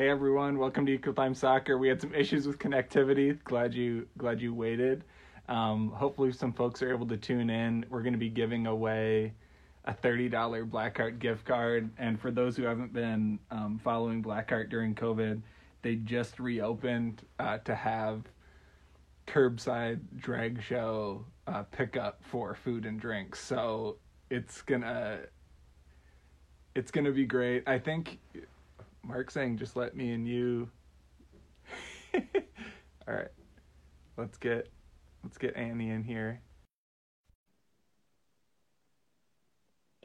Hey everyone, welcome to Equal Time Soccer. We had some issues with connectivity. Glad you glad you waited. Um, hopefully some folks are able to tune in. We're going to be giving away a $30 Black Hart gift card. And for those who haven't been um, following Black Hart during COVID, they just reopened uh, to have curbside drag show uh, pickup for food and drinks. So it's gonna it's gonna be great. I think Mark saying just let me and you. All right, let's get let's get Annie in here.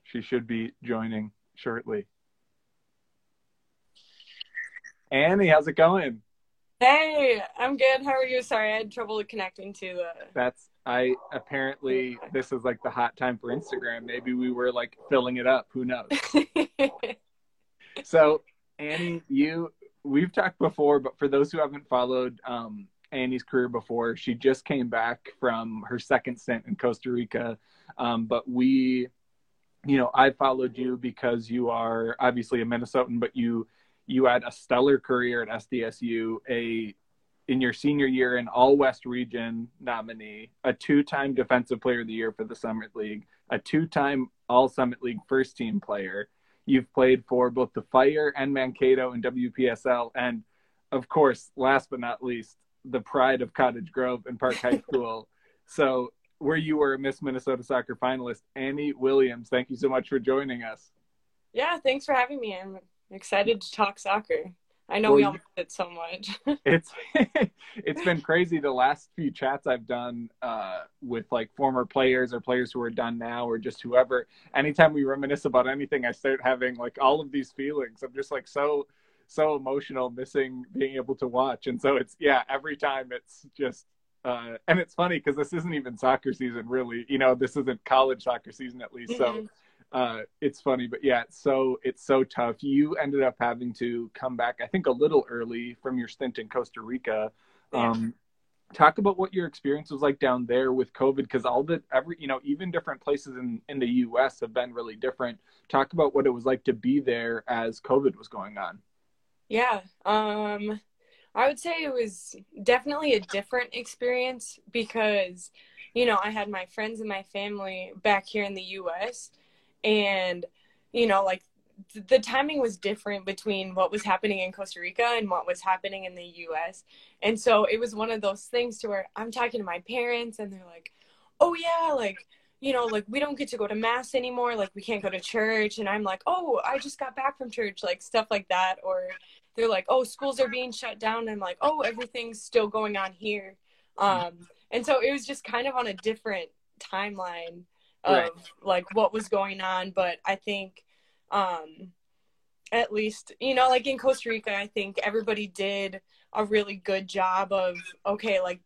She should be joining shortly. Annie, how's it going? Hey, I'm good. How are you? Sorry, I had trouble connecting to the. That's I apparently this is like the hot time for Instagram. Maybe we were like filling it up. Who knows? so Annie, you we've talked before, but for those who haven't followed um, Annie's career before, she just came back from her second stint in Costa Rica. Um, but we, you know, I followed you because you are obviously a Minnesotan, but you you had a stellar career at SDSU, a in your senior year an all West region nominee, a two time defensive player of the year for the Summit League, a two time all Summit League first team player, You've played for both the Fire and Mankato and WPSL, and of course, last but not least, the pride of Cottage Grove and Park High School. so, where you were a Miss Minnesota Soccer finalist, Annie Williams. Thank you so much for joining us. Yeah, thanks for having me. I'm excited to talk soccer. I know well, we all miss it so much. it's it's been crazy the last few chats I've done uh, with like former players or players who are done now or just whoever. Anytime we reminisce about anything, I start having like all of these feelings. I'm just like so so emotional, missing being able to watch, and so it's yeah. Every time it's just uh, and it's funny because this isn't even soccer season really. You know, this isn't college soccer season at least. Mm-hmm. So uh, it's funny, but yeah, it's so it's so tough. You ended up having to come back, I think, a little early from your stint in Costa Rica. Yeah. Um, talk about what your experience was like down there with COVID, because all the every you know even different places in in the U.S. have been really different. Talk about what it was like to be there as COVID was going on. Yeah, um, I would say it was definitely a different experience because you know I had my friends and my family back here in the U.S and you know like th- the timing was different between what was happening in Costa Rica and what was happening in the US. And so it was one of those things to where I'm talking to my parents and they're like, "Oh yeah, like you know, like we don't get to go to mass anymore, like we can't go to church." And I'm like, "Oh, I just got back from church," like stuff like that or they're like, "Oh, schools are being shut down." And I'm like, "Oh, everything's still going on here." Um and so it was just kind of on a different timeline of right. like what was going on but i think um at least you know like in costa rica i think everybody did a really good job of okay like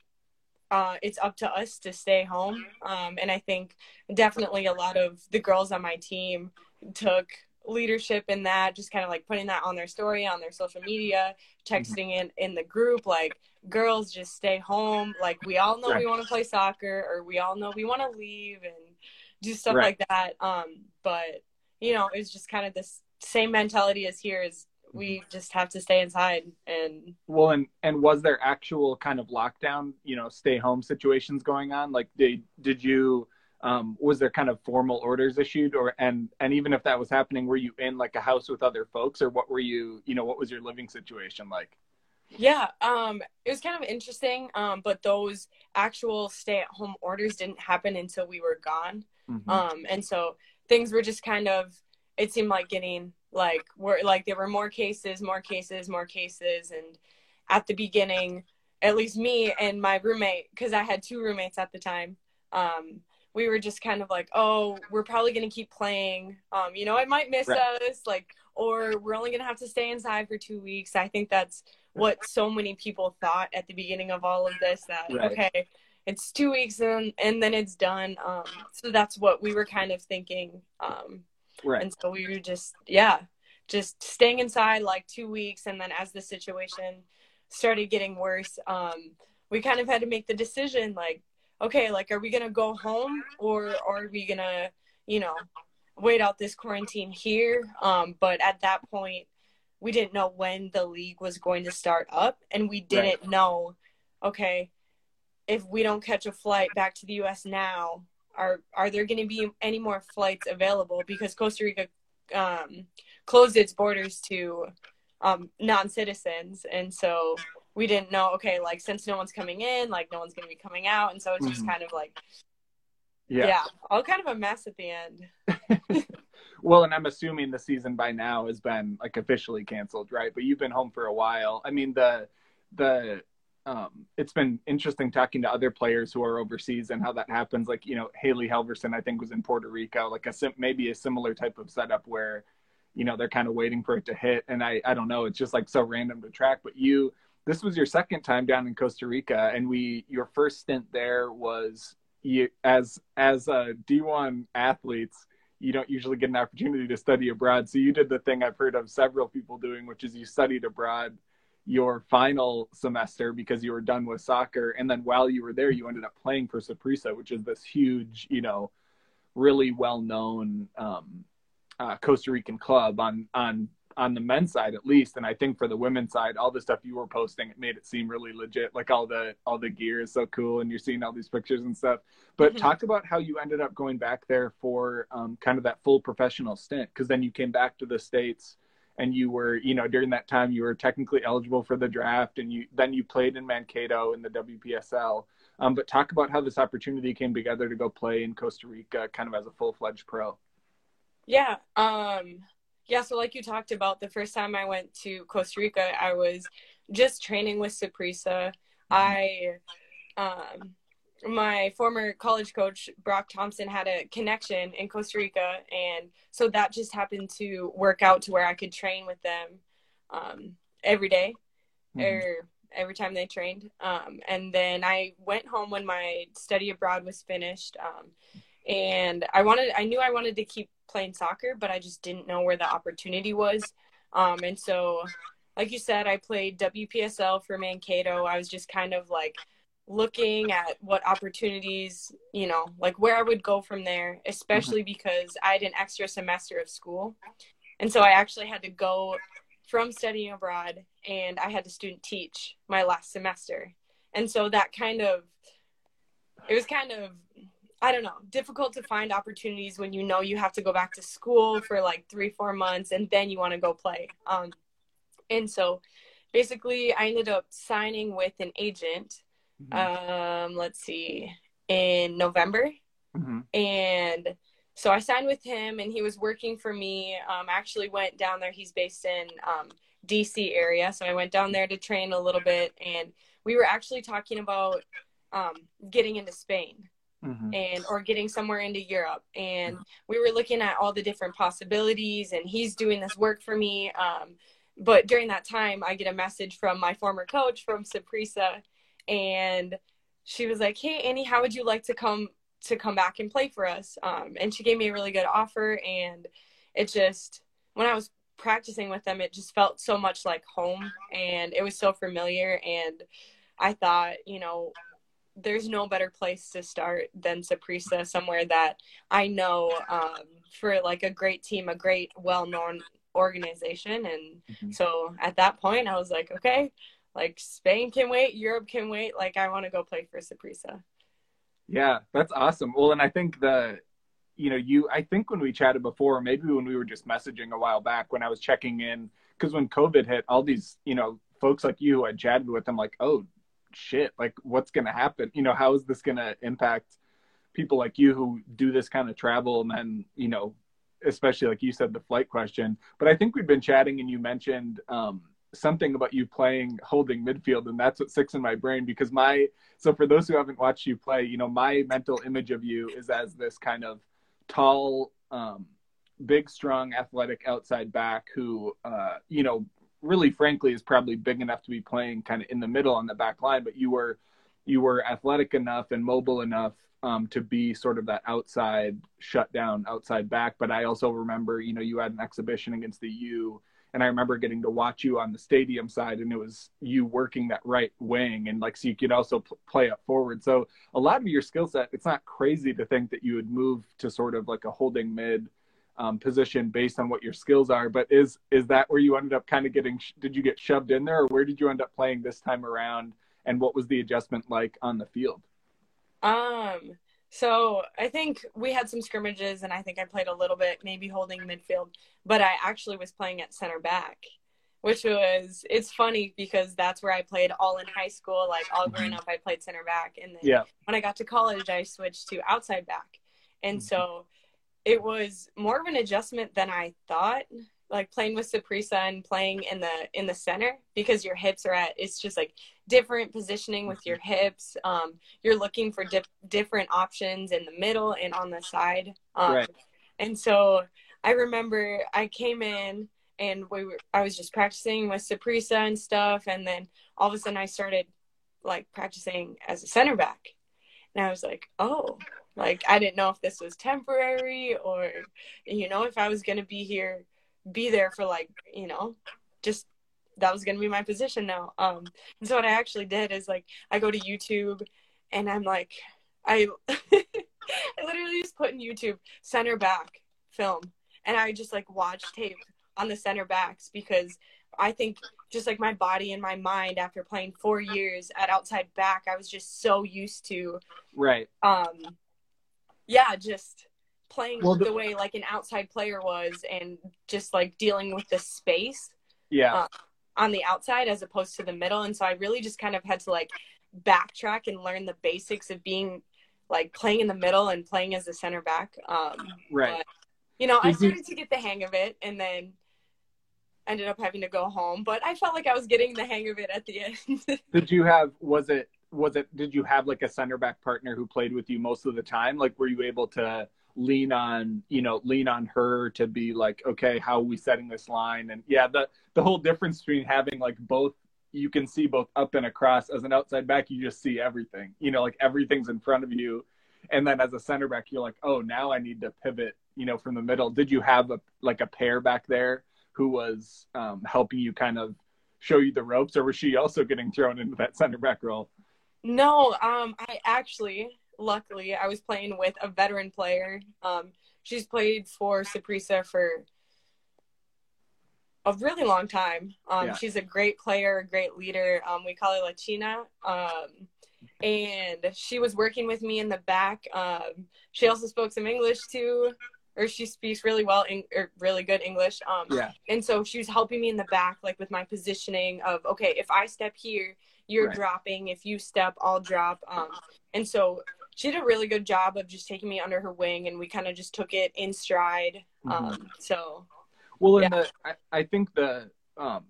uh, it's up to us to stay home um, and i think definitely a lot of the girls on my team took leadership in that just kind of like putting that on their story on their social media texting in in the group like girls just stay home like we all know right. we want to play soccer or we all know we want to leave and do stuff right. like that. Um, but you know, it's just kind of this same mentality as here is we mm-hmm. just have to stay inside and well and and was there actual kind of lockdown you know stay home situations going on like did did you um was there kind of formal orders issued or and and even if that was happening were you in like a house with other folks or what were you you know what was your living situation like yeah, um, it was kind of interesting, um, but those actual stay-at-home orders didn't happen until we were gone, mm-hmm. um, and so things were just kind of. It seemed like getting like were like there were more cases, more cases, more cases, and at the beginning, at least me and my roommate, because I had two roommates at the time, um, we were just kind of like, oh, we're probably gonna keep playing. Um, you know, it might miss right. us, like, or we're only gonna have to stay inside for two weeks. I think that's what so many people thought at the beginning of all of this that right. okay it's two weeks and and then it's done um, so that's what we were kind of thinking um, right and so we were just yeah just staying inside like two weeks and then as the situation started getting worse um, we kind of had to make the decision like okay like are we gonna go home or, or are we gonna you know wait out this quarantine here um, but at that point we didn't know when the league was going to start up and we didn't right. know okay if we don't catch a flight back to the US now are are there going to be any more flights available? Because Costa Rica um, closed its borders to um, non-citizens. And so we didn't know okay like since no one's coming in like no one's going to be coming out. And so it's just mm-hmm. kind of like yeah. yeah all kind of a mess at the end. Well and i'm assuming the season by now has been like officially canceled right? But you've been home for a while. I mean the the um, it's been interesting talking to other players who are overseas and how that happens. Like, you know, Haley Halverson, I think was in Puerto Rico, like a maybe a similar type of setup where, you know, they're kind of waiting for it to hit. And I, I don't know, it's just like so random to track, but you, this was your second time down in Costa Rica, and we your first stint there was you as as a D1 athletes. You don't usually get an opportunity to study abroad, so you did the thing I've heard of several people doing, which is you studied abroad your final semester because you were done with soccer, and then while you were there, you ended up playing for Saprissa, which is this huge, you know, really well known um, uh, Costa Rican club on on on the men's side at least and i think for the women's side all the stuff you were posting it made it seem really legit like all the all the gear is so cool and you're seeing all these pictures and stuff but mm-hmm. talk about how you ended up going back there for um, kind of that full professional stint because then you came back to the states and you were you know during that time you were technically eligible for the draft and you then you played in mankato in the wpsl um, but talk about how this opportunity came together to go play in costa rica kind of as a full-fledged pro. Yeah um yeah, so like you talked about, the first time I went to Costa Rica, I was just training with Saprissa. I, um, my former college coach Brock Thompson had a connection in Costa Rica, and so that just happened to work out to where I could train with them um, every day, mm-hmm. or every time they trained. Um, and then I went home when my study abroad was finished, um, and I wanted, I knew I wanted to keep playing soccer, but I just didn't know where the opportunity was. Um, and so, like you said, I played WPSL for Mankato. I was just kind of like looking at what opportunities, you know, like where I would go from there, especially mm-hmm. because I had an extra semester of school. And so I actually had to go from studying abroad and I had to student teach my last semester. And so that kind of, it was kind of I don't know, difficult to find opportunities when you know you have to go back to school for like three, four months and then you want to go play. Um, and so basically, I ended up signing with an agent, mm-hmm. um, let's see, in November. Mm-hmm. And so I signed with him and he was working for me. Um, I actually went down there. He's based in um, DC area. So I went down there to train a little bit and we were actually talking about um, getting into Spain mm-hmm. and or getting somewhere into Europe. And mm-hmm. we were looking at all the different possibilities. And he's doing this work for me. Um, but during that time, I get a message from my former coach from Saprissa, and she was like, "Hey, Annie, how would you like to come to come back and play for us?" Um, and she gave me a really good offer, and it just when I was practicing with them, it just felt so much like home, and it was so familiar. And I thought, you know, there's no better place to start than Saprissa, somewhere that I know um, for like a great team, a great, well-known organization. And mm-hmm. so at that point, I was like, okay, like Spain can wait, Europe can wait. Like I want to go play for Saprissa. Yeah, that's awesome. Well, and I think the, you know, you, I think when we chatted before, maybe when we were just messaging a while back when I was checking in, because when COVID hit, all these, you know, folks like you, who I chatted with I'm like, oh, shit, like what's to happen? You know, how is this to impact people like you who do this kind of travel and then, you know, especially like you said, the flight question. But I think we've been chatting and you mentioned um, something about you playing holding midfield and that's what sticks in my brain because my so for those who haven't watched you play you know my mental image of you is as this kind of tall um, big strong athletic outside back who uh, you know really frankly is probably big enough to be playing kind of in the middle on the back line, but you were you were athletic enough and mobile enough um, to be sort of that outside shutdown outside back. But I also remember, you know, you had an exhibition against the U, and I remember getting to watch you on the stadium side, and it was you working that right wing, and like so you could also pl- play up forward. So a lot of your skill set, it's not crazy to think that you would move to sort of like a holding mid um, position based on what your skills are. But is is that where you ended up kind of getting? Did you get shoved in there, or where did you end up playing this time around? And what was the adjustment like on the field? Um. So I think we had some scrimmages, and I think I played a little bit, maybe holding midfield, but I actually was playing at center back, which was it's funny because that's where I played all in high school. Like all growing up, I played center back, and then Yeah. when I got to college, I switched to outside back, and mm-hmm. so it was more of an adjustment than I thought. Like playing with Saprissa and playing in the in the center because your hips are at it's just like different positioning with your hips. Um, you're looking for dip, different options in the middle and on the side. Um, Right. And so I remember I came in and we were I was just practicing with Saprissa and stuff, and then all of a sudden I started like practicing as a center back, and I was like, oh, like I didn't know if this was temporary or you know if I was gonna be here, be there for like you know, just that was gonna be my position now. Um, and so what I actually did is like I go to YouTube, and I'm like, I I literally just put in YouTube center back film, and I just like watch tape on the center backs because I think just like my body and my mind after playing four years at outside back, I was just so used to Right. um yeah just playing Well, the- the way like an outside player was and just like dealing with the space Yeah. Uh, on the outside as opposed to the middle and so i really just kind of had to like backtrack and learn the basics of being like playing in the middle and playing as a center back um right. but, you know i Did you- started to get the hang of it and then ended up having to go home but i felt like i was getting the hang of it at the end Did you have? Was it? Was it? Did you have like a center back partner who played with you most of the time? Like, were you able to lean on, you know, lean on her to be like, okay, how are we setting this line? And yeah, the the whole difference between having like both, you can see both up and across. As an outside back, you just see everything. You know, like everything's in front of you. And then as a center back, you're like, oh, now I need to pivot. You know, from the middle. Did you have a like a pair back there who was um, helping you kind of show you the ropes, or was she also getting thrown into that center back role? No, um, I actually, luckily, I was playing with a veteran player. Um, she's played for Saprissa for a really long time. Um, Yeah. she's a great player, a great leader. Um, we call her Latina. Um, and she was working with me in the back. Um, she also spoke some English too, or she speaks really well, in, or really good English. Um, Yeah. and so she was helping me in the back, like with my positioning of, okay, if I step here, you're Right. dropping. If you step, I'll drop. Um, and so she did a really good job of just taking me under her wing, and we kind of just took it in stride. Um, so Well, and Yeah. the, I, I think the um,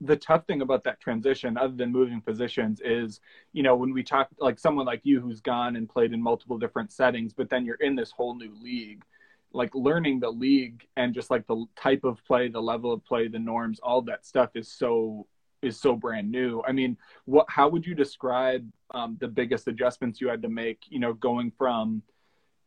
the tough thing about that transition, other than moving positions, is you know when we talk like someone like you who's gone and played in multiple different settings, but then you're in this whole new league. Like learning the league and just like the type of play, the level of play, the norms, all that stuff is so is so brand new. I mean, what? How would you describe um, the biggest adjustments you had to make? You know, going from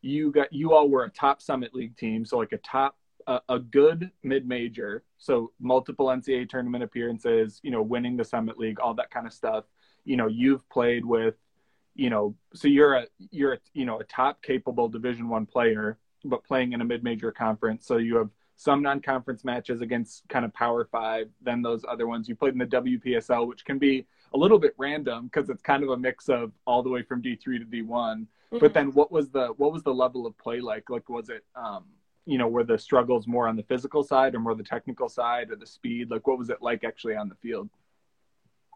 you got you all were a top Summit League team, so like a top a, a good mid major, so multiple NCAA tournament appearances, you know, winning the Summit League, all that kind of stuff. You know, you've played with, you know, so you're a you're a, you know a top capable Division One player, but playing in a mid major conference. So you have some non conference matches against kind of Power Five, then those other ones. You played in the WPSL, which can be a little bit random because it's kind of a mix of all the way from D three to D one but then what was the what was the level of play like like was it um you know were the struggles more on the physical side or more the technical side or the speed like what was it like actually on the field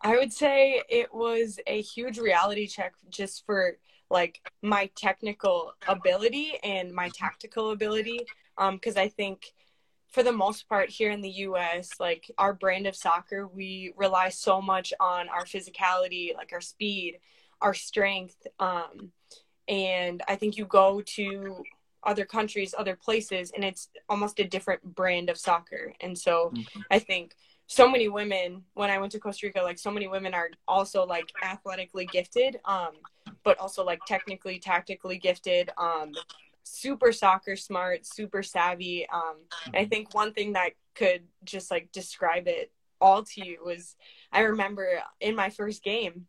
I would say it was a huge reality check just for like my technical ability and my tactical ability. Um, because I think for the most part here in the US, like our brand of soccer, we rely so much on our physicality, like our speed, our strength. Um, and I think you go to other countries, other places, and it's almost a different brand of soccer. And so I think so many women when I went to Costa Rica, like so many women are also like athletically gifted, um, but also like technically, tactically gifted, um, super soccer smart, super savvy. Um, I think one thing that could just like describe it all to you was I remember in my first game,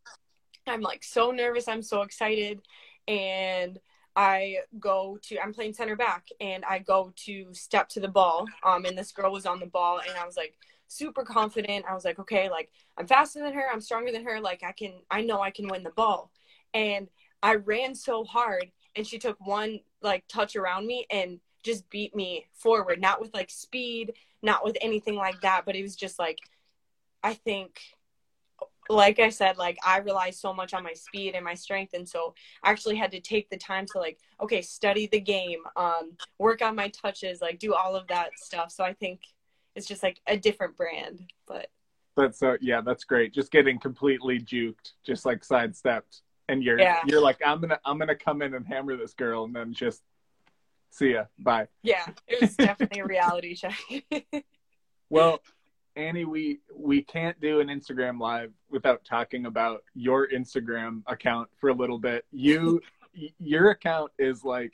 I'm like so nervous, I'm so excited, and I go to I'm playing center back and I go to step to the ball. Um and this girl was on the ball and I was like super confident. I was like, okay, like I'm faster than her, I'm stronger than her, like I can I know I can win the ball. And I ran so hard and she took one like touch around me and just beat me forward, not with like speed, not with anything like that, but it was just like I think like I said, like I rely so much on my speed and my strength. And so I actually had to take the time to like, okay, study the game, um, work on my touches, like do all of that stuff. So I think it's just like a different brand, but that's so yeah, that's great. Just getting completely juked, just like sidestepped. And you're yeah. you're like, I'm gonna I'm gonna come in and hammer this girl and then just see ya. Bye. Yeah. It was definitely a reality check. well, Annie, we we can't do an Instagram live without talking about your Instagram account for a little bit. You your account is like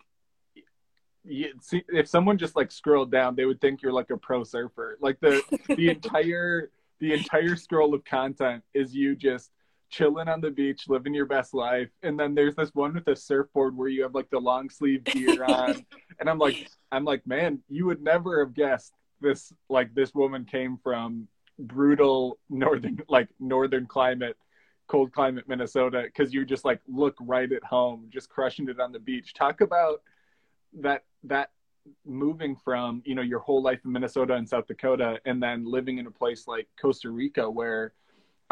you, see, if someone just like scrolled down, they would think you're like a pro surfer. Like the the entire the entire scroll of content is you just chilling on the beach, living your best life. And then there's this one with a surfboard where you have like the long sleeve gear on. and I'm like, I'm like, man, you would never have guessed this like this woman came from brutal northern like northern climate cold climate minnesota because you just like look right at home just crushing it on the beach talk about that that moving from you know your whole life in minnesota and south dakota and then living in a place like costa rica where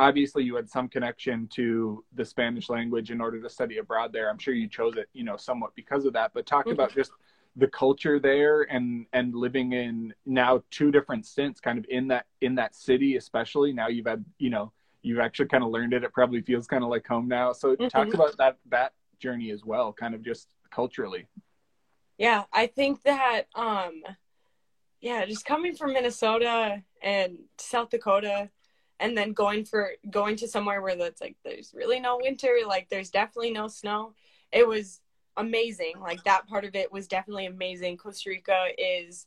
obviously you had some connection to the spanish language in order to study abroad there. I'm sure you chose it you know somewhat because of that but talk mm-hmm. about just the culture there and and living in now two different stints kind of in that in that city especially. Now you've had you know you've actually kind of learned it. It probably feels kind of like home now. So mm-hmm. talk about that that journey as well kind of just culturally. Yeah i think that um yeah just coming from minnesota and south dakota and then going for going to somewhere where that's like there's really no winter like there's definitely no snow it was amazing. Like that part of it was definitely amazing. Costa Rica is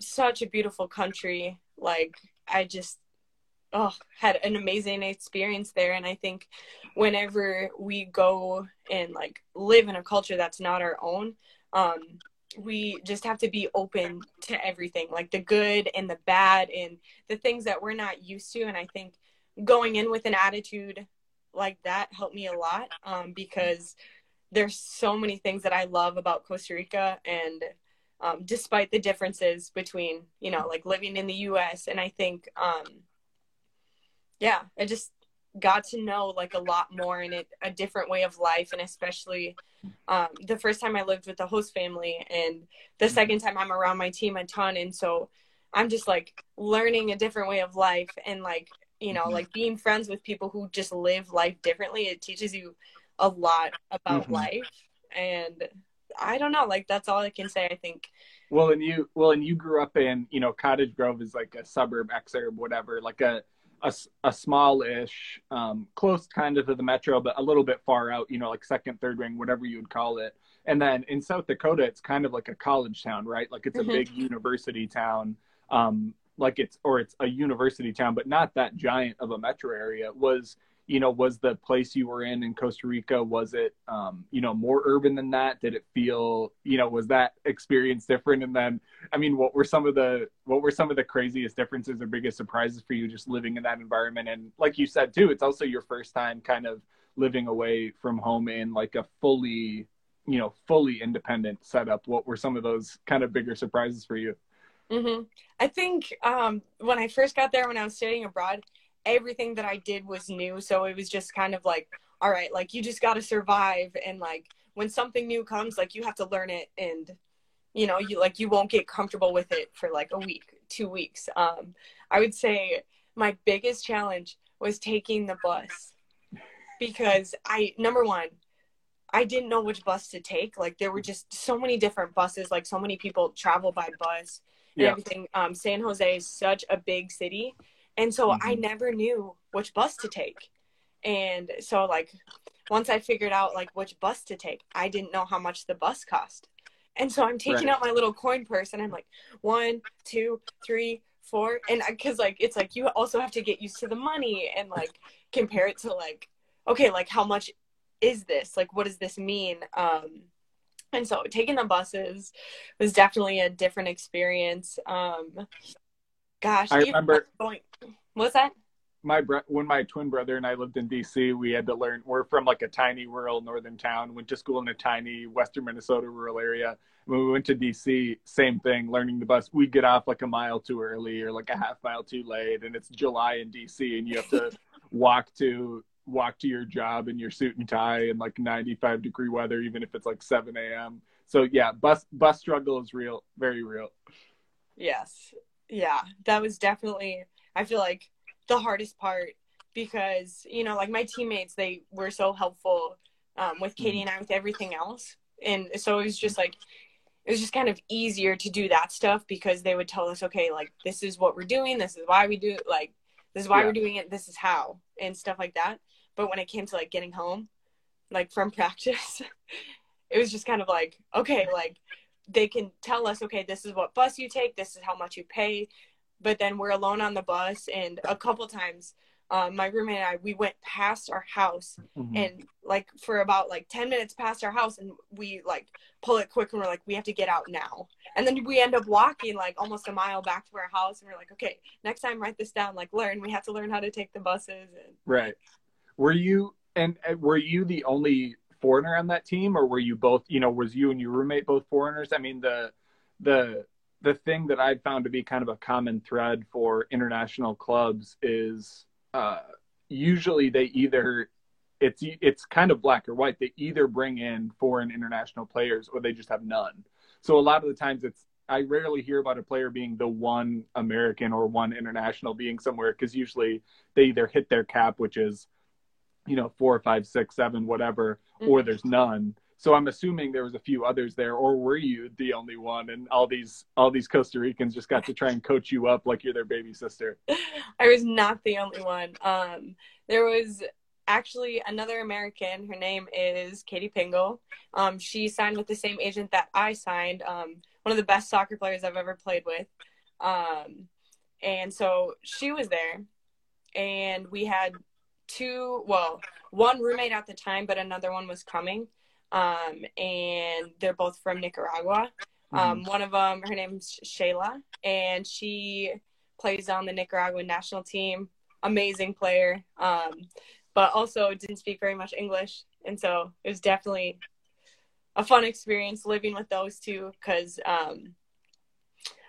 such a beautiful country. Like I just oh had an amazing experience there and I think whenever we go and like live in a culture that's not our own um we just have to be open to everything like the good and the bad and the things that we're not used to. And I think going in with an attitude like that helped me a lot um because there's so many things that I love about Costa Rica and um, despite the differences between you know like living in the US and I think um, yeah I just got to know like a lot more in it a different way of life. And especially um, the first time I lived with the host family and the mm-hmm. second time I'm around my team a ton and so I'm just like learning a different way of life and like you know mm-hmm. like being friends with people who just live life differently it teaches you a lot about mm-hmm. life and I don't know, like that's all I can say. I think. Well, and you, well, and you grew up in, you know, Cottage Grove is like a suburb, exurb, whatever, like a, a, a small-ish, um, close kind of to the metro, but a little bit far out, you know, like second, third ring, whatever you would call it. And then in South Dakota, it's kind of like a college town, right? Like it's a mm-hmm. big university town. Um, like it's, or it's a university town, but not that giant of a metro area. Was you know was the place you were in in costa rica was it um, you know more urban than that? Did it feel you know was that experience different? And then i mean what were some of the what were some of the craziest differences or biggest surprises for you just living in that environment? And like you said too it's also your first time kind of living away from home in like a fully you know fully independent setup. What were some of those kind of bigger surprises for you? Mm-hmm. i think um, when i first got there when i was studying abroad everything that I did was new. So it was just kind of like, all right, like you just got to survive. And like when something new comes, like you have to learn it. And, you know, you like you won't get comfortable with it for like a week, two weeks. Um, I would say my biggest challenge was taking the bus because I, number one, I didn't know which bus to take. Like there were just so many different buses. Like so many people travel by bus and yeah. everything. Um, San Jose is such a big city and so mm-hmm. I never knew which bus to take. And so like once I figured out like which bus to take, I didn't know how much the bus cost. And so I'm taking right. out my little coin purse and I'm like one, two, three, four, and because like it's like you also have to get used to the money and like compare it to like okay, like how much is this? Like, what does this mean? Um, and so taking the buses was definitely a different experience. Um, gosh, I remember going. What's that? My bro- when my twin brother and I lived in DC, we had to learn. We're from like a tiny rural northern town. Went to school in a tiny western Minnesota rural area. When we went to DC, same thing. Learning the bus, we'd get off like a mile too early or like a half mile too late, and it's July in DC, and you have to walk to walk to your job in your suit and tie in like 95 degree weather, even if it's like 7 a.m. So yeah, bus bus struggle is real, very real. Yes, yeah, that was definitely. I feel like the hardest part because you know, like my teammates, they were so helpful um, with Katie and I with everything else, and so it was just like it was just kind of easier to do that stuff because they would tell us, okay, like this is what we're doing, this is why we do it, like this is why yeah. we're doing it, this is how, and stuff like that. But when it came to like getting home, like from practice, it was just kind of like, okay, like they can tell us, okay, this is what bus you take, this is how much you pay. But then we're alone on the bus, and a couple times, um, my roommate and I, we went past our house, mm-hmm. and like for about like ten minutes past our house, and we like pull it quick, and we're like, we have to get out now. And then we end up walking like almost a mile back to our house, and we're like, okay, next time write this down. Like learn, we have to learn how to take the buses. And... Right. Were you and were you the only foreigner on that team, or were you both? You know, was you and your roommate both foreigners? I mean, the the the thing that I've found to be kind of a common thread for international clubs is uh, usually they either it's it's kind of black or white. They either bring in foreign international players or they just have none. So a lot of the times it's I rarely hear about a player being the one American or one international being somewhere because usually they either hit their cap, which is you know four five six seven whatever mm-hmm. or there's none. So i'm assuming there was a few others there or were you the only one? And all these all these costa ricans just got to try and coach you up like you're their baby sister. I was not the only one. Um there was actually another american. Her name is katie pingle um she signed with the same agent that i signed um one of the best soccer players i've ever played with. Um and so she was there. And we had two, well, one roommate at the time, but another one was coming. Um, and they're both from Nicaragua. Um, mm-hmm. One of them, her name's Shayla, and she plays on the Nicaraguan national team. Amazing player, um, but also didn't speak very much English. And so it was definitely a fun experience living with those two because um,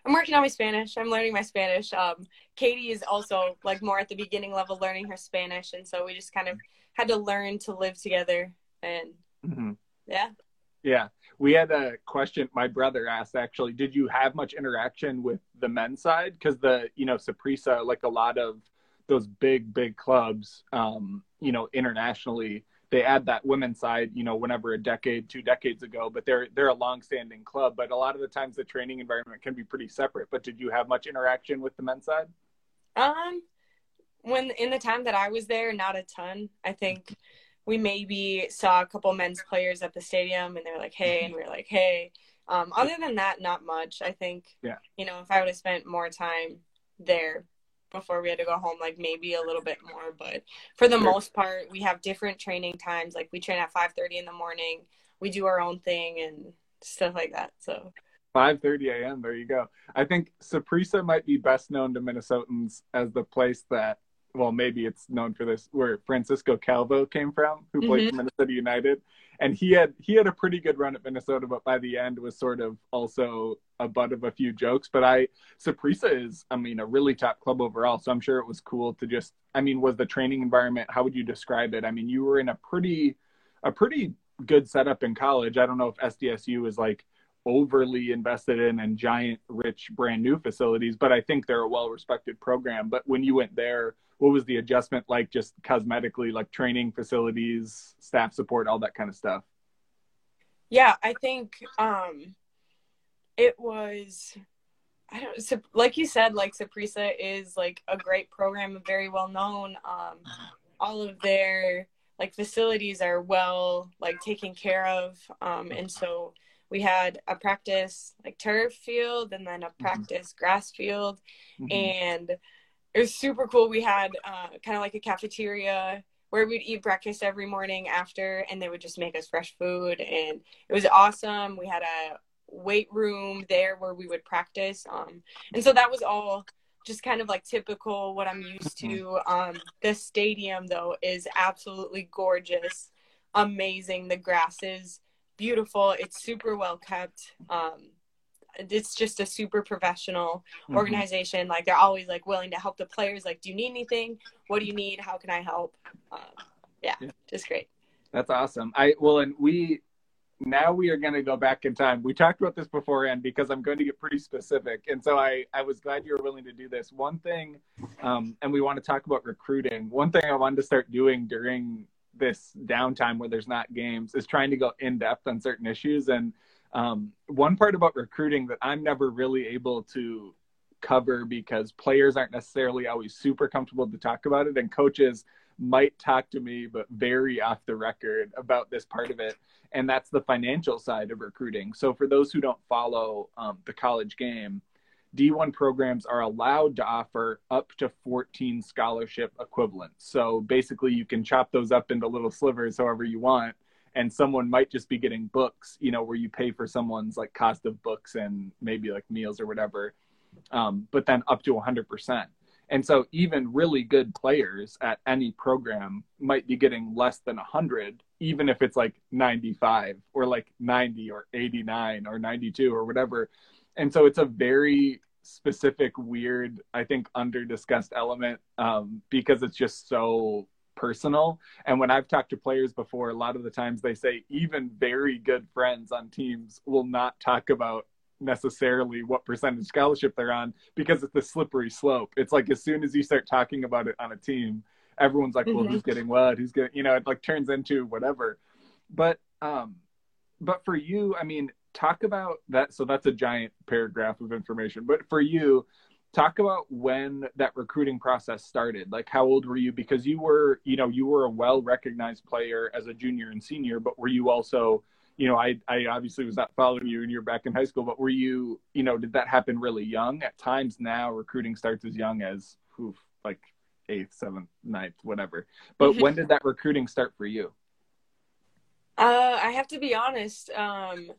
I'm working on my Spanish. I'm learning my Spanish. Um, Katie is also like more at the beginning level learning her Spanish, and so we just kind of had to learn to live together. And mm-hmm. yeah, yeah. We had a question my brother asked actually. Did you have much interaction with the men's side? Because the you know Saprissa, like a lot of those big big clubs, um, you know, internationally they add that women's side, you know, whenever a decade, two decades ago, but they're they're a long-standing club. But a lot of the times, the training environment can be pretty separate. But did you have much interaction with the men's side? Um, when in the time that I was there, not a ton. I think we maybe saw a couple men's players at the stadium, and they were like, "Hey," and we were like, "Hey." Um, other than that, not much. I think, yeah. you know, if I would have spent more time there, before we had to go home like maybe a little bit more but for the sure. most part we have different training times. Like we train at 5.30 in the morning. We do our own thing and stuff like that so. 5.30 a.m there you go. I think saprissa might be best known to minnesotans as the place that well maybe it's known for this where francisco calvo came from who played mm-hmm. for minnesota united and he had he had a pretty good run at Minnesota, but by the end was sort of also a butt of a few jokes. But I Saprissa is, I mean, a really top club overall. So I'm sure it was cool to just, I mean, was the training environment? How would you describe it? I mean, you were in a pretty, a pretty good setup in college. I don't know if SDSU is like overly invested in and giant, rich, brand new facilities, but I think they're a well respected program. But when you went there, what was the adjustment like just cosmetically like training facilities staff support all that kind of stuff yeah i think um it was i don't like you said like saprissa is like a great program very well known um all of their like facilities are well like taken care of um and so we had a practice like turf field and then a mm-hmm. practice mm-hmm. grass field mm-hmm. and it was super cool. We had uh, kind of like a cafeteria where we'd eat breakfast every morning after, and they would just make us fresh food, and it was awesome. We had a weight room there where we would practice, um, and so that was all just kind of like typical what I'm used to. Mm-hmm. Um, the stadium though is absolutely gorgeous, amazing. The grass is beautiful. It's super well kept. Um, it's just a super professional mm-hmm. organization. Like they're always like willing to help the players. Like, do you need anything? What do you need? How can I help? Um, yeah, yeah, just great. That's awesome. I well, and we now we are going to go back in time. We talked about this beforehand because I'm going to get pretty specific, and so I I was glad you were willing to do this. One thing, um, and we want to talk about recruiting. One thing I wanted to start doing during this downtime where there's not games is trying to go in depth on certain issues. And um, one part about recruiting that I'm never really able to cover because players aren't necessarily always super comfortable to talk about it, and coaches might talk to me, but very off the record about this part of it. And that's the financial side of recruiting. So, for those who don't follow um, the college game, D1 programs are allowed to offer up to 14 scholarship equivalents. So, basically, you can chop those up into little slivers however you want. And someone might just be getting books, you know, where you pay for someone's like cost of books and maybe like meals or whatever, um, but then up to 100%. And so even really good players at any program might be getting less than 100, even if it's like 95 or like 90 or 89 or 92 or whatever. And so it's a very specific, weird, I think, under discussed element um, because it's just so personal. And when I've talked to players before, a lot of the times they say even very good friends on teams will not talk about necessarily what percentage scholarship they're on because it's a slippery slope. It's like as soon as you start talking about it on a team, everyone's like, well, mm-hmm. who's getting what? Who's getting, you know, it like turns into whatever. But, um, but for you, I mean, talk about that. So that's a giant paragraph of information. But for you, talk about when that recruiting process started. Like, how old were you? Because you were, you know, you were a well recognized player as a junior and senior, but were you also you know, I, I obviously was not following you and you're back in high school, but were you, you know, did that happen really young? At times now, recruiting starts as young as oof, like eighth, seventh, ninth, whatever. But when did that recruiting start for you? Uh, I have to be honest. Um,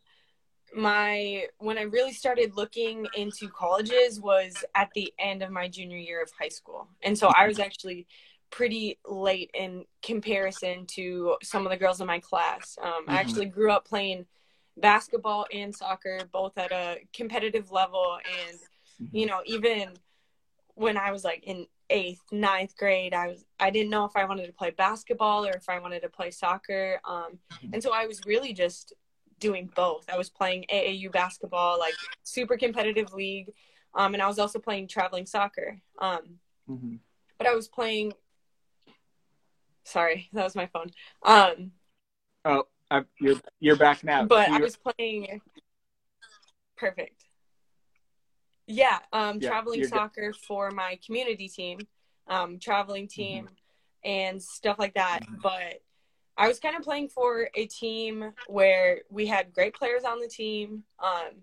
my when I really started looking into colleges was at the end of my junior year of high school, and so I was actually pretty late in comparison to some of the girls in my class. Um, mm-hmm. I actually grew up playing basketball and soccer, both at a competitive level. And, mm-hmm. you know, even when I was like in eighth, ninth grade, I was, I didn't know if I wanted to play basketball or if I wanted to play soccer. Um, mm-hmm. and so I was really just doing both. I was playing AAU basketball, like super competitive league. Um, and I was also playing traveling soccer. Um, mm-hmm. but I was playing Sorry, that was my phone. Um, oh, I'm, you're you're back now. But you're... I was playing. Perfect. Yeah, um, yeah, traveling soccer good. for my community team, um, traveling mm-hmm. team, mm-hmm. and stuff like that. But I was kind of playing for a team where we had great players on the team, um,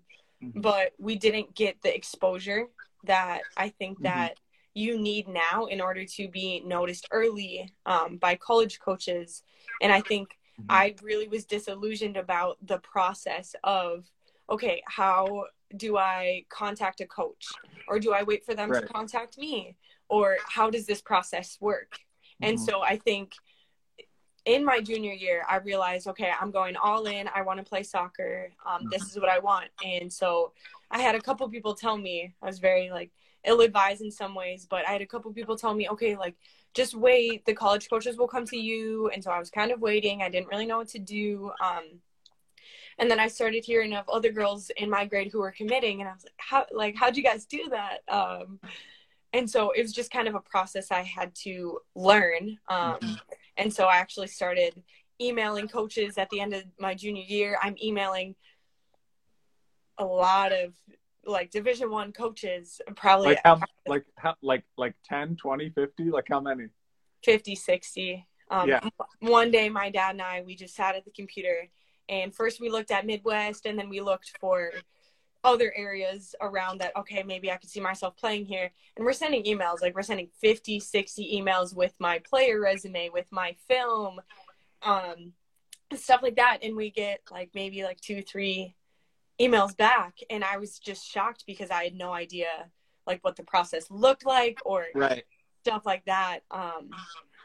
mm-hmm. but we didn't get the exposure that I think mm-hmm. that you need now in order to be noticed early um, by college coaches. And I think mm-hmm. I really was disillusioned about the process of, okay, how do I contact a coach? Or do I wait for them right. to contact me? Or how does this process work? Mm-hmm. And so I think in my junior year, I realized, okay, I'm going all in. I want to play soccer. Um. This is what I want. And so I had a couple people tell me, I was very like, ill advised in some ways, but I had a couple people tell me, okay, like just wait, the college coaches will come to you. And so I was kind of waiting. I didn't really know what to do. Um, and then I started hearing of other girls in my grade who were committing, and I was like, how like how'd you guys do that? Um, and so it was just kind of a process I had to learn. Um, mm-hmm. And so I actually started emailing coaches at the end of my junior year. I'm emailing a lot of like division one coaches probably like how like how like like 10 20 50 like how many 50 60 um, yeah. one day my dad and i we just sat at the computer and first we looked at midwest and then we looked for other areas around that okay maybe i could see myself playing here. And we're sending emails like we're sending 50 60 emails with my player resume with my film um stuff like that. And we get like maybe like two three emails back. And i was just shocked because i had no idea like what the process looked like or right. stuff like that. Um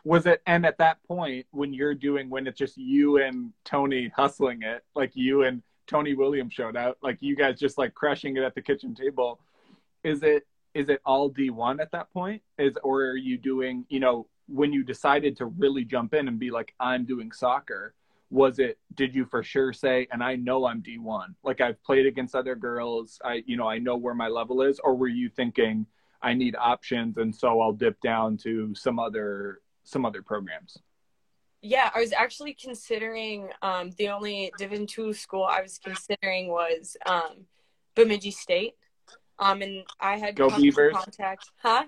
was it and at that point when you're doing when it's just you and tony hustling it like you and tony williams showed out like you guys just like crushing it at the kitchen table. Is it is it all d1 at that point? Is or are you doing you know when you decided to really jump in and be like i'm doing soccer was it did you for sure say and i know i'm d1 like i've played against other girls. I you know i know where my level is. Or were you thinking i need options and so i'll dip down to some other some other programs yeah i was actually considering um, the only division two school i was considering was um, bemidji state. Um, and i had go beavers. contact huh?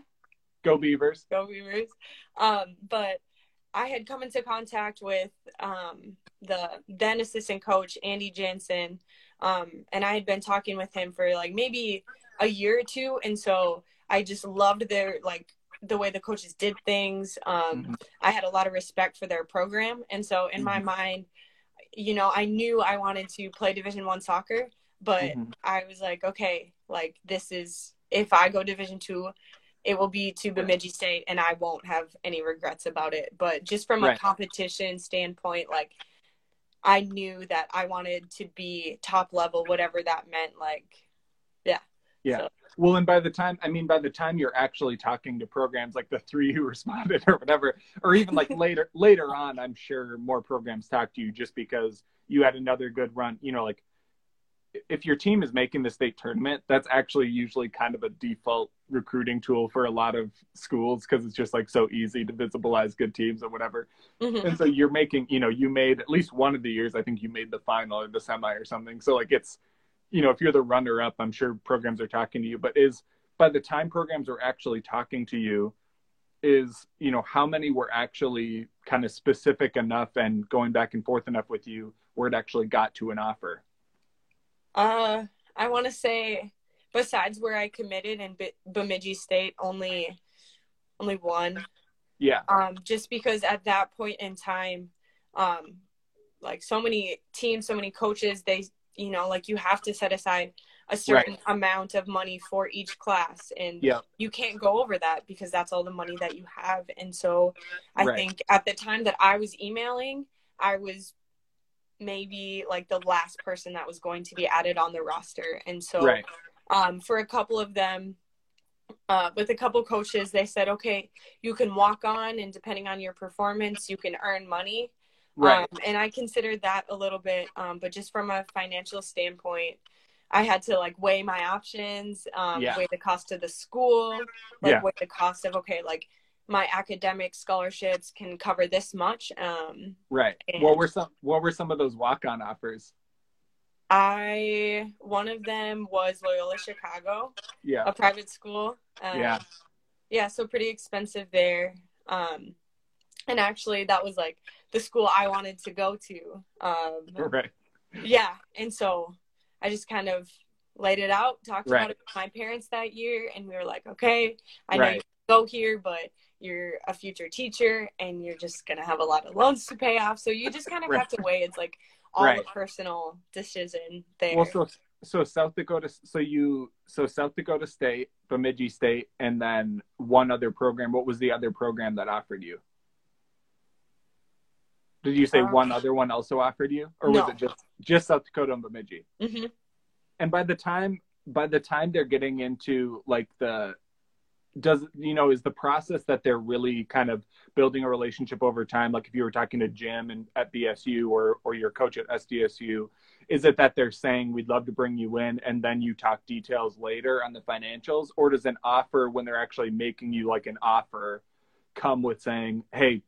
Go beavers. Go beavers. Um, but i had come into contact with um, the then assistant coach Andy Jansen, um, and I had been talking with him for like maybe a year or two, and so I just loved their like the way the coaches did things. Um, mm-hmm. I had a lot of respect for their program, and so in mm-hmm. my mind, you know, I knew I wanted to play Division One soccer, but mm-hmm. I was like, okay, like this is if I go Division Two, it will be to Bemidji State, and I won't have any regrets about it. But just from right. a competition standpoint, like I knew that I wanted to be top level, whatever that meant. Like, yeah. So. Well, and by the time, I mean, by the time you're actually talking to programs like the three who responded or whatever, or even like later, later on, I'm sure more programs talk to you just because you had another good run, you know, like if your team is making the state tournament, that's actually usually kind of a default recruiting tool for a lot of schools because it's just like so easy to visibilize good teams or whatever. Mm-hmm. And so you're making, you know, you made at least one of the years, I think you made the final or the semi or something. So like it's, you know, if you're the runner up, I'm sure programs are talking to you, but is by the time programs are actually talking to you, is, you know, how many were actually kind of specific enough and going back and forth enough with you where it actually got to an offer? Uh, I want to say besides where I committed in B- Bemidji State, only only one. Yeah. Um, just because at that point in time, um, like so many teams, so many coaches, they, you know, like you have to set aside a certain right. amount of money for each class, and yeah. you can't go over that because that's all the money that you have. And so, I right. think at the time that I was emailing, I was maybe like the last person that was going to be added on the roster. And so right. um, for a couple of them, uh, with a couple coaches, they said, okay, you can walk on, and depending on your performance, you can earn money. Right. Um, and I considered that a little bit, um, but just from a financial standpoint, I had to like weigh my options, um, yeah. weigh the cost of the school, like yeah. weigh the cost of okay, like my academic scholarships can cover this much. Um, right. What were some What were some of those walk on offers? I one of them was Loyola Chicago. Yeah. A private school. Um, yeah. Yeah. So pretty expensive there. Um, and actually, that was like the school I wanted to go to. Um, right. Yeah, and so I just kind of laid it out, talked right. about it with my parents that year, and we were like, okay, I right. know you go here, but you're a future teacher and you're just going to have a lot of loans to pay off. So you just kind of right. have to weigh it's like all right. the personal decision there. Well, so, so South Dakota, so you, so South Dakota State, Bemidji State, and then one other program. What was the other program that offered you? Did you say um, one other one also offered you, or no. was it just just South Dakota and Bemidji? Mm-hmm. And by the time by the time they're getting into like the does you know is the process that they're really kind of building a relationship over time like if you were talking to jim and at bsu or or your coach at sdsu is it that they're saying we'd love to bring you in and then you talk details later on the financials or does an offer when they're actually making you like an offer come with saying hey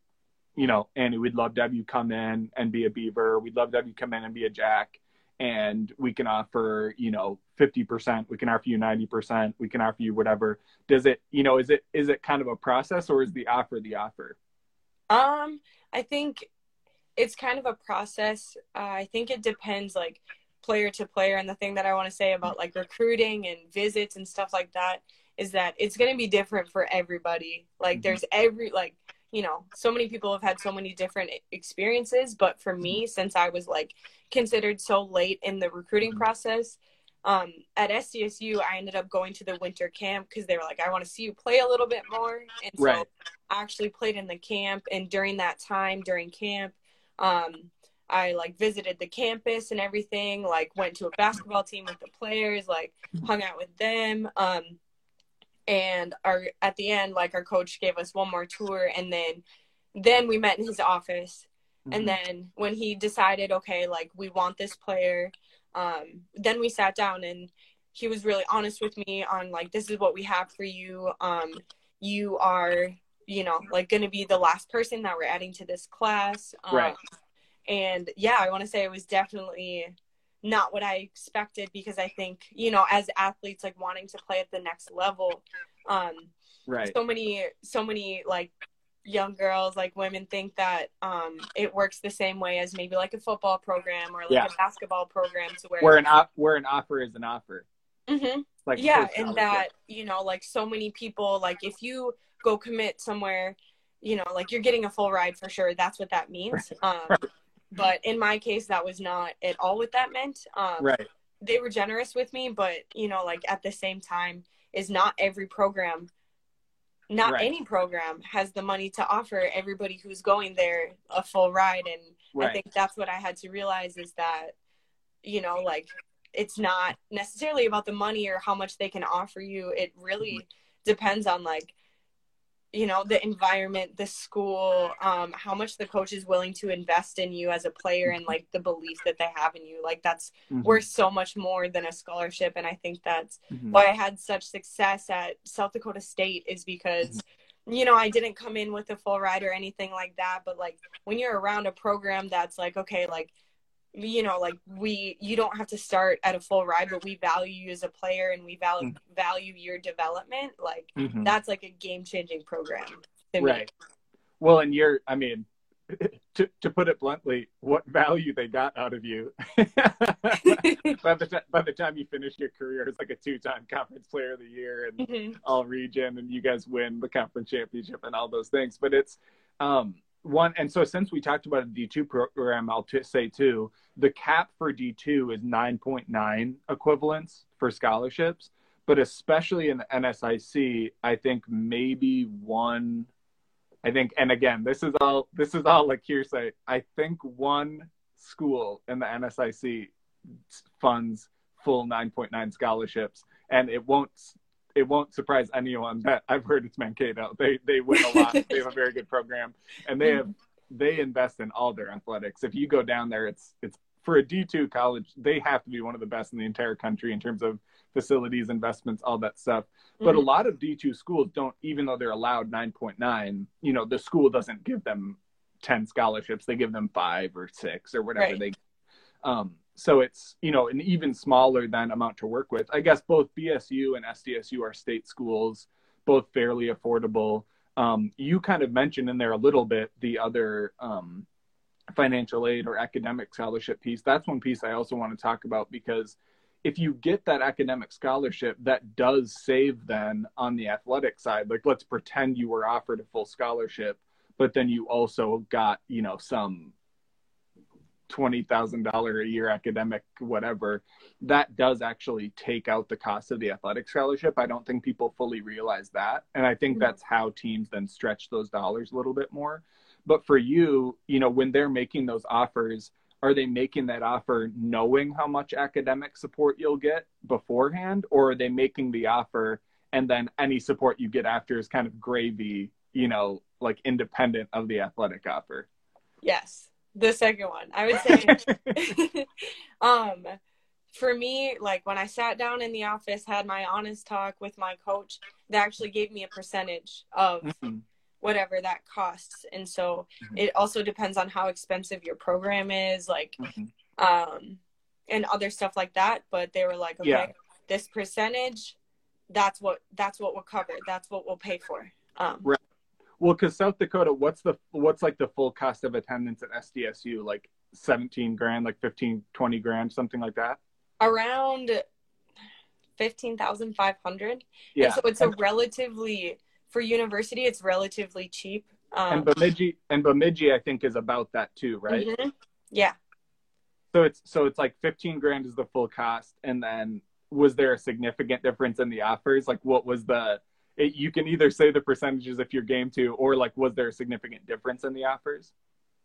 you know annie we'd love to have you come in and be a beaver. We'd love to have you come in and be a jack. And we can offer you know 50% we can offer you 90% we can offer you whatever. Does it you know is it is it kind of a process or is the offer the offer? Um i think it's kind of a process. Uh, i think it depends like player to player. And the thing that I want to say about like recruiting and visits and stuff like that is that it's going to be different for everybody. Like, mm-hmm. there's every, like, you know, so many people have had so many different experiences. But for me, mm-hmm. since I was like considered so late in the recruiting mm-hmm. process, um, at SDSU, I ended up going to the winter camp because they were like, I want to see you play a little bit more. And so right. I actually played in the camp. And during that time, during camp, um, I like visited the campus and everything, like went to a basketball team with the players, like hung out with them. Um, and our at the end, like our coach gave us one more tour, and then then we met in his office. Mm-hmm. And then when he decided, okay, like we want this player, um, then we sat down and he was really honest with me on like this is what we have for you. Um, you are, you know, like going to be the last person that we're adding to this class. Um, right and yeah i want to say it was definitely not what i expected because i think you know as athletes like wanting to play at the next level um right. so many so many like young girls like women think that um it works the same way as maybe like a football program or like yeah. a basketball program to where where an op- where an offer is an offer. Mm-hmm. like yeah and that you know like so many people like if you go commit somewhere you know like you're getting a full ride for sure. That's what that means. Um but in my case that was not at all what that meant um, right they were generous with me but you know like at the same time is not every program not right. any program has the money to offer everybody who's going there a full ride and right. i think that's what i had to realize is that you know like it's not necessarily about the money or how much they can offer you it really mm-hmm. depends on like you know the environment the school um, how much the coach is willing to invest in you as a player and like the belief that they have in you like that's mm-hmm. worth so much more than a scholarship and i think that's mm-hmm. why i had such success at south dakota state is because mm-hmm. you know i didn't come in with a full ride or anything like that but like when you're around a program that's like okay like you know like we you don't have to start at a full ride but we value you as a player and we value mm-hmm. value your development like mm-hmm. that's like a game changing program right well and you're i mean to, to put it bluntly what value they got out of you by, the t- by the time you finish your career it's like a two-time conference player of the year and mm-hmm. all region and you guys win the conference championship and all those things but it's um one and so since we talked about a d2 program i'll t- say too the cap for d2 is 9.9 equivalents for scholarships but especially in the nsic i think maybe one i think and again this is all this is all like hearsay. I think one school in the nsic funds full 9.9 scholarships and it won't it won't surprise anyone that I've heard it's Mankato. They they win a lot. they have a very good program, and they have they invest in all their athletics. If you go down there, it's it's for a D two college. They have to be one of the best in the entire country in terms of facilities, investments, all that stuff. But mm-hmm. a lot of D two schools don't, even though they're allowed nine point nine. You know, the school doesn't give them ten scholarships. They give them five or six or whatever right. they. Um, so it's you know an even smaller than amount to work with. I guess both bsu and sdsu are state schools both fairly affordable. Um, you kind of mentioned in there a little bit the other um, financial aid or academic scholarship piece. That's one piece i also want to talk about because if you get that academic scholarship that does save then on the athletic side. Like let's pretend you were offered a full scholarship but then you also got you know some twenty thousand dollar a year academic whatever that does actually take out the cost of the athletic scholarship. I don't think people fully realize that. And i think mm-hmm. that's how teams then stretch those dollars a little bit more. But for you you know when they're making those offers are they making that offer knowing how much academic support you'll get beforehand? Or are they making the offer and then any support you get after is kind of gravy you know like independent of the athletic offer? Yes the second one i would say um for me like when i sat down in the office had my honest talk with my coach they actually gave me a percentage of mm-hmm. whatever that costs and so mm-hmm. it also depends on how expensive your program is like mm-hmm. um and other stuff like that but they were like okay yeah. this percentage that's what that's what we'll cover that's what we'll pay for um right well, because South Dakota, what's the what's like the full cost of attendance at SDSU? Like 17 grand, like 15, 20 grand, something like that? Around 15,500. Yeah. And so it's a relatively, for university, it's relatively cheap. Um, and Bemidji and Bemidji, I think, is about that too, right? mhm. Yeah. So it's so it's like 15 grand is the full cost, and then was there a significant difference in the offers? Like, what was the? It, you can either say the percentages if you're game to, or like, was there a significant difference in the offers?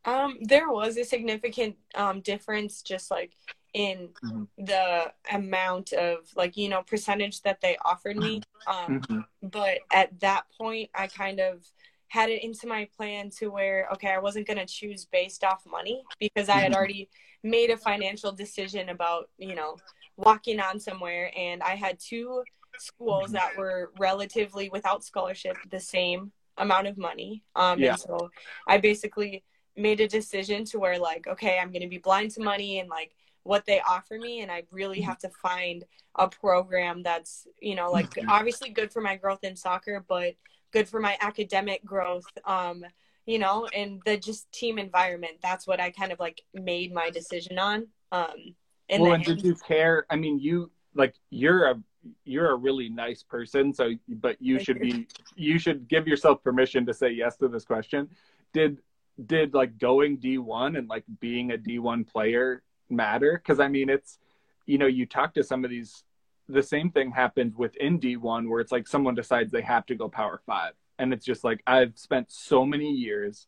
Um, there was a significant um, difference just like in Mhm. the amount of like, you know, percentage that they offered me. Um, Mhm. but at that point i kind of had it into my plan to where okay i wasn't going to choose based off money because i had Mhm. already made a financial decision about you know walking on somewhere and i had two schools that were relatively without scholarship the same amount of money um Yeah. and so i basically made a decision to where like okay i'm going to be blind to money and like what they offer me and i really have to find a program that's you know like Mhm. obviously good for my growth in soccer but good for my academic growth um you know and the just team environment that's what i kind of like made my decision on um in well, and did you care? I mean, you like you're a you're a really nice person, so but you Thank should you. be you should give yourself permission to say yes to this question. Did did like going D1 and like being a D1 player matter? Because I mean, it's you know you talk to some of these the same thing happens within D1 where it's like someone decides they have to go Power Five, and it's just like I've spent so many years.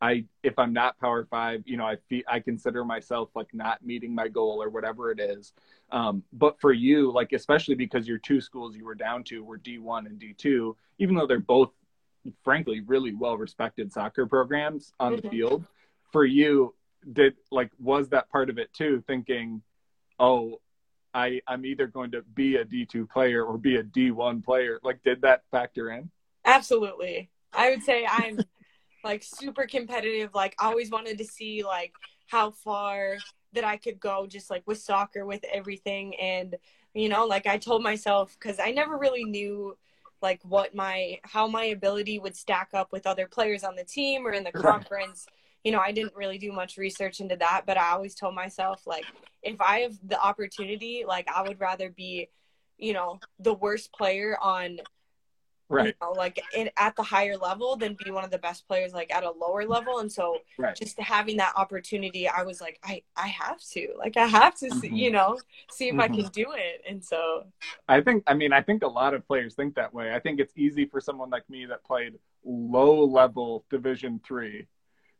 I if I'm not Power Five, you know, I feel I consider myself like not meeting my goal or whatever it is. Um, but for you, like especially because your two schools you were down to were D1 and D2, even though they're both frankly really well respected soccer programs on the Mhm. field, for you, did like was that part of it too? Thinking, oh, I I'm either going to be a D2 player or be a D1 player. Like, did that factor in? absolutely i would say i'm like super competitive like always wanted to see like how far that i could go just like with soccer with everything and you know like i told myself because i never really knew like what my how my ability would stack up with other players on the team or in the Right. conference you know i didn't really do much research into that but i always told myself like if i have the opportunity like i would rather be you know the worst player on Right. you know, like in, at the higher level than be one of the best players like at a lower level and so Right. just having that opportunity i was like i i have to like i have to see, Mhm. you know see if i Mhm. can do it and so I think, I mean, I think a lot of players think that way. I think it's easy for someone like me that played low level Division three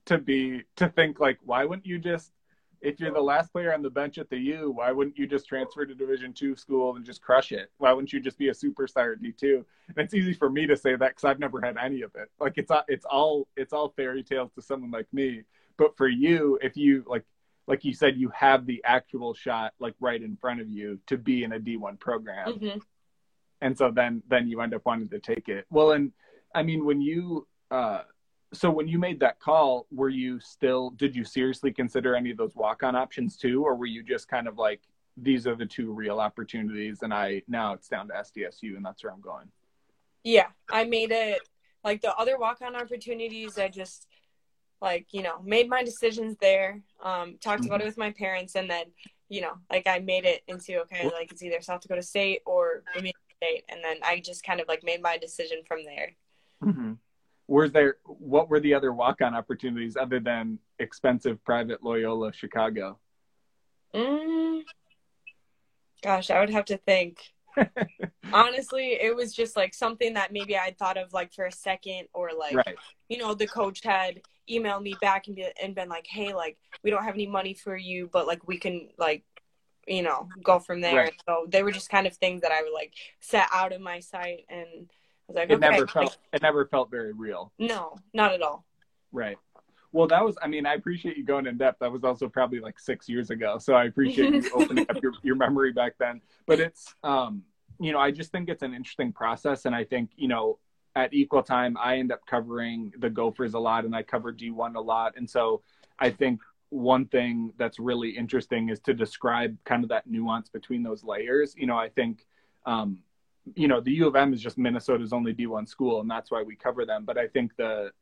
to be to think like, why wouldn't you just, if you're the last player on the bench at the U, why wouldn't you just transfer to Division two school and just crush it? Why wouldn't you just be a superstar at D two? And it's easy for me to say that because I've never had any of it. Like it's all, it's all it's all fairy tales to someone like me. But for you, if you like like you said, you have the actual shot like right in front of you to be in a D1 program mhm. and so then then you end up wanting to take it well and i mean when you uh so when you made that call were you still did you seriously consider any of those walk-on options too? Or were you just kind of like these are the two real opportunities and i now it's down to sdsu and that's where i'm going? Yeah i made it like the other walk-on opportunities i just like you know made my decisions there um talked about it with my parents and then you know like i made it into okay like it's either south dakota state or state and then i just kind of like made my decision from there. Mm-hmm. Was there what were the other walk-on opportunities other than expensive private loyola chicago Mm, gosh, I would have to think. Honestly, it was just like something that maybe I'd thought of like for a second, or like right you know, the coach had emailed me back and be and been like, "Hey, like we don't have any money for you, but like we can like." You know, go from there. Right. So they were just kind of things that I would like set out of my sight, and I was like, it okay, never like, felt it never felt very real no, not at all. Right. Well, that was, I mean, I appreciate you going in depth. That was also probably like six years ago. So I appreciate you opening up your, your memory back then. But it's, um, you know, I just think it's an interesting process. And I think, you know, at equal time, I end up covering the Gophers a lot and I cover D1 a lot. And so I think one thing that's really interesting is to describe kind of that nuance between those layers. You know, I think, um, you know, the U of M is just Minnesota's only D1 school, and that's why we cover them. But I think the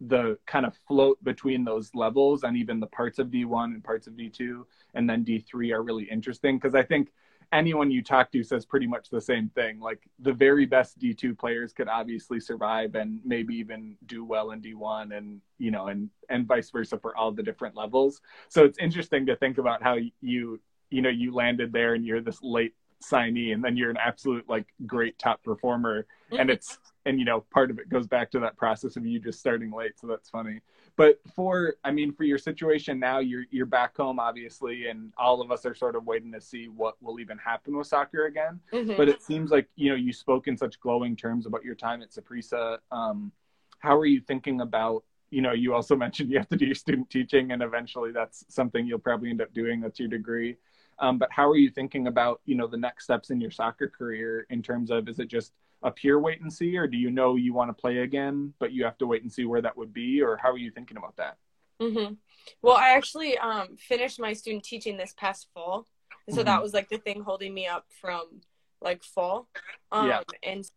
the kind of float between those levels and even the parts of D1 and parts of D2 and then D3 are really interesting because I think anyone you talk to says pretty much the same thing. Like the very best D2 players could obviously survive and maybe even do well in D1 and, you know, and, and vice versa for all the different levels. So it's interesting to think about how you, you know, you landed there and you're this late signee and then you're an absolute like great top performer. Mm-hmm. and it's and you know part of it goes back to that process of you just starting late so that's funny. But for i mean for your situation now you're you're back home obviously and all of us are sort of waiting to see what will even happen with soccer again. Mm-hmm. but it seems like you know you spoke in such glowing terms about your time at Saprissa. Um, how are you thinking about you know you also mentioned you have to do your student teaching and eventually that's something you'll probably end up doing. That's your degree um, but how are you thinking about you know the next steps in your soccer career in terms of is it just a pure wait and see, or do you know you want to play again, but you have to wait and see where that would be, or how are you thinking about that? Mm-hmm. Well, I actually um, finished my student teaching this past fall, so mm-hmm. that was like the thing holding me up from like fall. Um, yeah. And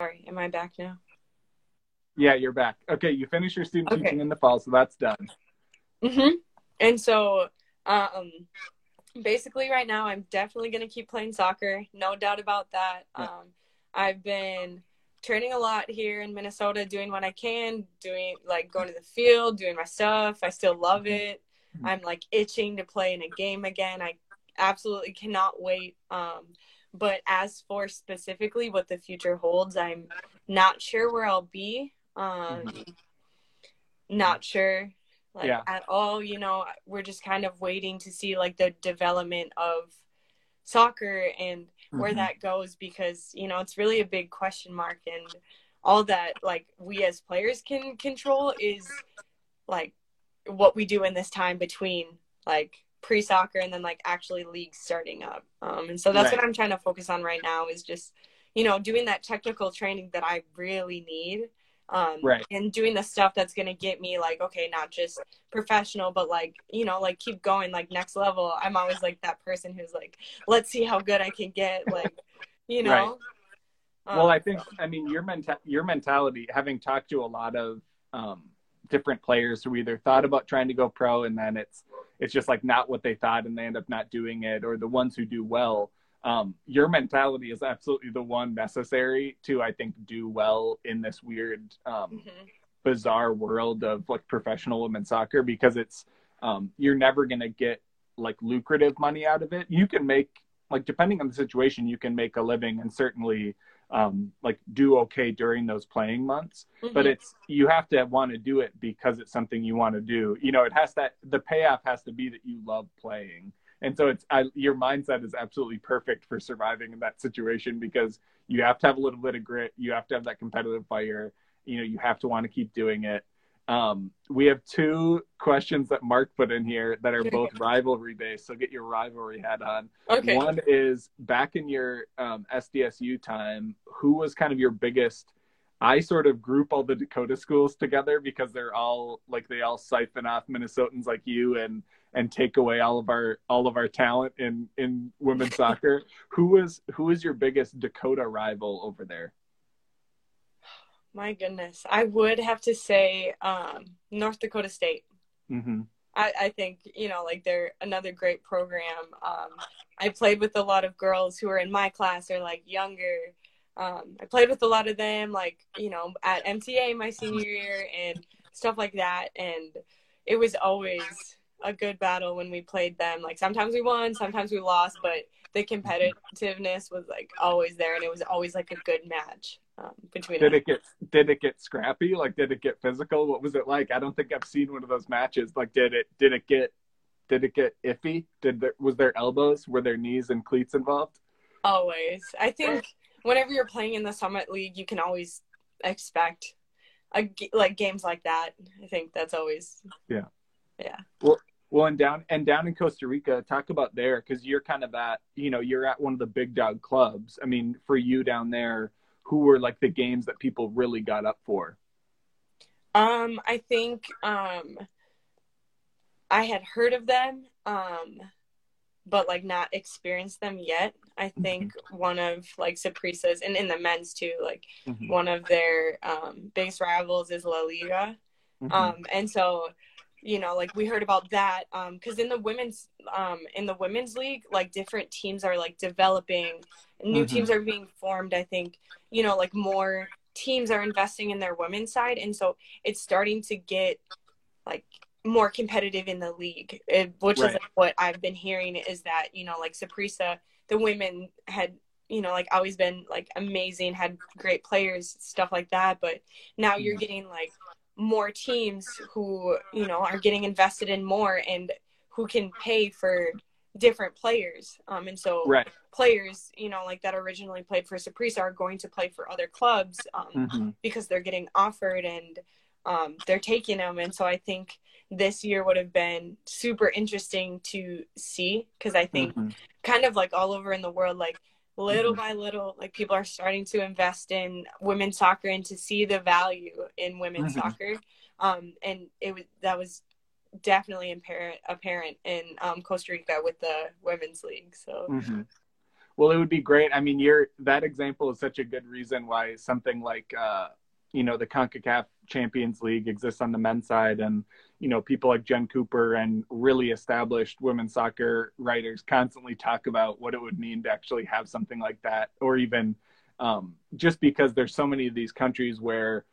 sorry, am I back now? Yeah, you're back. Okay, you finish your student okay. teaching in the fall, so that's done. Mhm. And so, um, basically, right now, I'm definitely gonna keep playing soccer. No doubt about that. Yeah. Um, I've been training a lot here in Minnesota, doing what I can, doing like going to the field, doing my stuff. I still love mm-hmm. it. Mm-hmm. I'm like itching to play in a game again. I absolutely cannot wait. Um, but as for specifically what the future holds, I'm not sure where I'll be. Um, mm-hmm. Not sure like yeah. at all you know we're just kind of waiting to see like the development of soccer and where mm-hmm. that goes because you know it's really a big question mark and all that like we as players can control is like what we do in this time between like pre-soccer and then like actually leagues starting up um, and so that's right. what i'm trying to focus on right now is just you know doing that technical training that i really need um right. and doing the stuff that's going to get me like okay not just professional but like you know like keep going like next level i'm always like that person who's like let's see how good i can get like you know right. um, well i think i mean your mental your mentality having talked to a lot of um different players who either thought about trying to go pro and then it's it's just like not what they thought and they end up not doing it or the ones who do well um, your mentality is absolutely the one necessary to, I think, do well in this weird, um, mm-hmm. bizarre world of like professional women's soccer because it's um, you're never gonna get like lucrative money out of it. You can make like depending on the situation, you can make a living and certainly um, like do okay during those playing months. Mm-hmm. But it's you have to want to do it because it's something you want to do. You know, it has that the payoff has to be that you love playing and so it's I, your mindset is absolutely perfect for surviving in that situation because you have to have a little bit of grit. You have to have that competitive fire. You know you have to want to keep doing it. Um, we have two questions that mark put in here that are both rivalry based so get your rivalry hat on. Okay. one is back in your um, sdsu time who was kind of your biggest I sort of group all the Dakota schools together because they're all like they all siphon off Minnesotans like you and and take away all of our all of our talent in in women's soccer. Who was who was your biggest Dakota rival over there? My goodness, I would have to say um, North Dakota State. Mm-hmm. I, I, think you know, like they're another great program. Um, I played with a lot of girls who are in my class or like younger. Um, I played with a lot of them, like you know, at MTA my senior year and stuff like that. And it was always a good battle when we played them. Like sometimes we won, sometimes we lost, but the competitiveness was like always there, and it was always like a good match um, between. Did us. it get Did it get scrappy? Like, did it get physical? What was it like? I don't think I've seen one of those matches. Like, did it Did it get Did it get iffy? Did there was there elbows? Were there knees and cleats involved? Always. I think whenever you're playing in the Summit League, you can always expect a, like games like that. I think that's always yeah yeah. Well, well, and down and down in Costa Rica, talk about there because you're kind of at you know you're at one of the big dog clubs. I mean, for you down there, who were like the games that people really got up for? Um, I think um, I had heard of them, um, but like not experienced them yet. I think mm-hmm. one of like Saprissa's and in the men's too, like mm-hmm. one of their um, biggest rivals is La Liga. Mm-hmm. Um, and so, you know, like we heard about that because um, in the women's um, in the women's league, like different teams are like developing, new mm-hmm. teams are being formed. I think you know, like more teams are investing in their women's side, and so it's starting to get like more competitive in the league, it, which right. is like what I've been hearing is that, you know, like Saprissa, the women had, you know, like always been like amazing, had great players, stuff like that. But now you're mm-hmm. getting like more teams who, you know, are getting invested in more and who can pay for different players. Um, and so right. players, you know, like that originally played for Saprissa are going to play for other clubs um, mm-hmm. because they're getting offered and um, they're taking them. And so I think this year would have been super interesting to see because I think mm-hmm. kind of like all over in the world, like little mm-hmm. by little, like people are starting to invest in women's soccer and to see the value in women's mm-hmm. soccer. Um, and it was that was definitely apparent apparent in um, Costa Rica with the women's league. So. Mm-hmm. Well, it would be great. I mean, you're that example is such a good reason why something like uh, you know the CONCACAF Champions League exists on the men's side, and you know people like Jen Cooper and really established women's soccer writers constantly talk about what it would mean to actually have something like that, or even um, just because there's so many of these countries where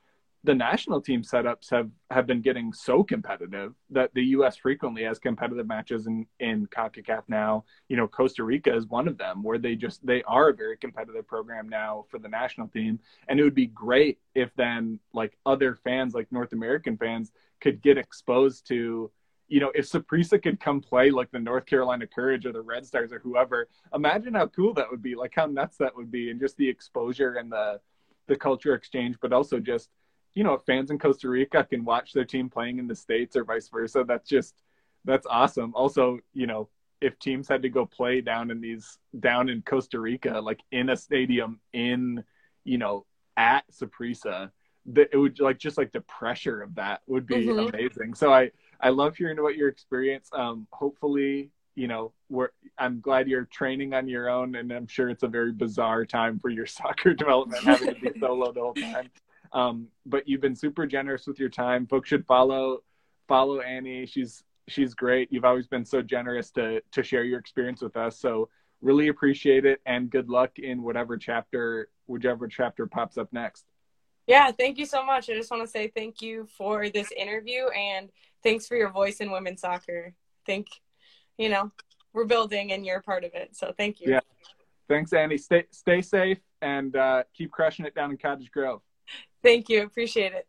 the national team setups have have been getting so competitive that the U.S. frequently has competitive matches in in Concacaf now. You know, Costa Rica is one of them where they just they are a very competitive program now for the national team, and it would be great if then like other fans, like North American fans, could get exposed to. You know, if Saprissa could come play like the North Carolina Courage or the Red Stars or whoever, imagine how cool that would be. Like how nuts that would be, and just the exposure and the the culture exchange, but also just you know, fans in Costa Rica can watch their team playing in the States or vice versa. That's just, that's awesome. Also, you know, if teams had to go play down in these, down in Costa Rica, like in a stadium in, you know, at Saprissa, that it would like, just like the pressure of that would be mm-hmm. amazing. So I, I love hearing about your experience. Um, hopefully, you know, we're, I'm glad you're training on your own, and I'm sure it's a very bizarre time for your soccer development having to be solo the whole time. Um, but you've been super generous with your time. Folks should follow follow Annie. She's she's great. You've always been so generous to to share your experience with us. So really appreciate it and good luck in whatever chapter whichever chapter pops up next. Yeah, thank you so much. I just want to say thank you for this interview and thanks for your voice in women's soccer. think, you know, we're building and you're part of it. So thank you. Yeah. Thanks, Annie. Stay stay safe and uh, keep crushing it down in Cottage Grove. Thank you. Appreciate it.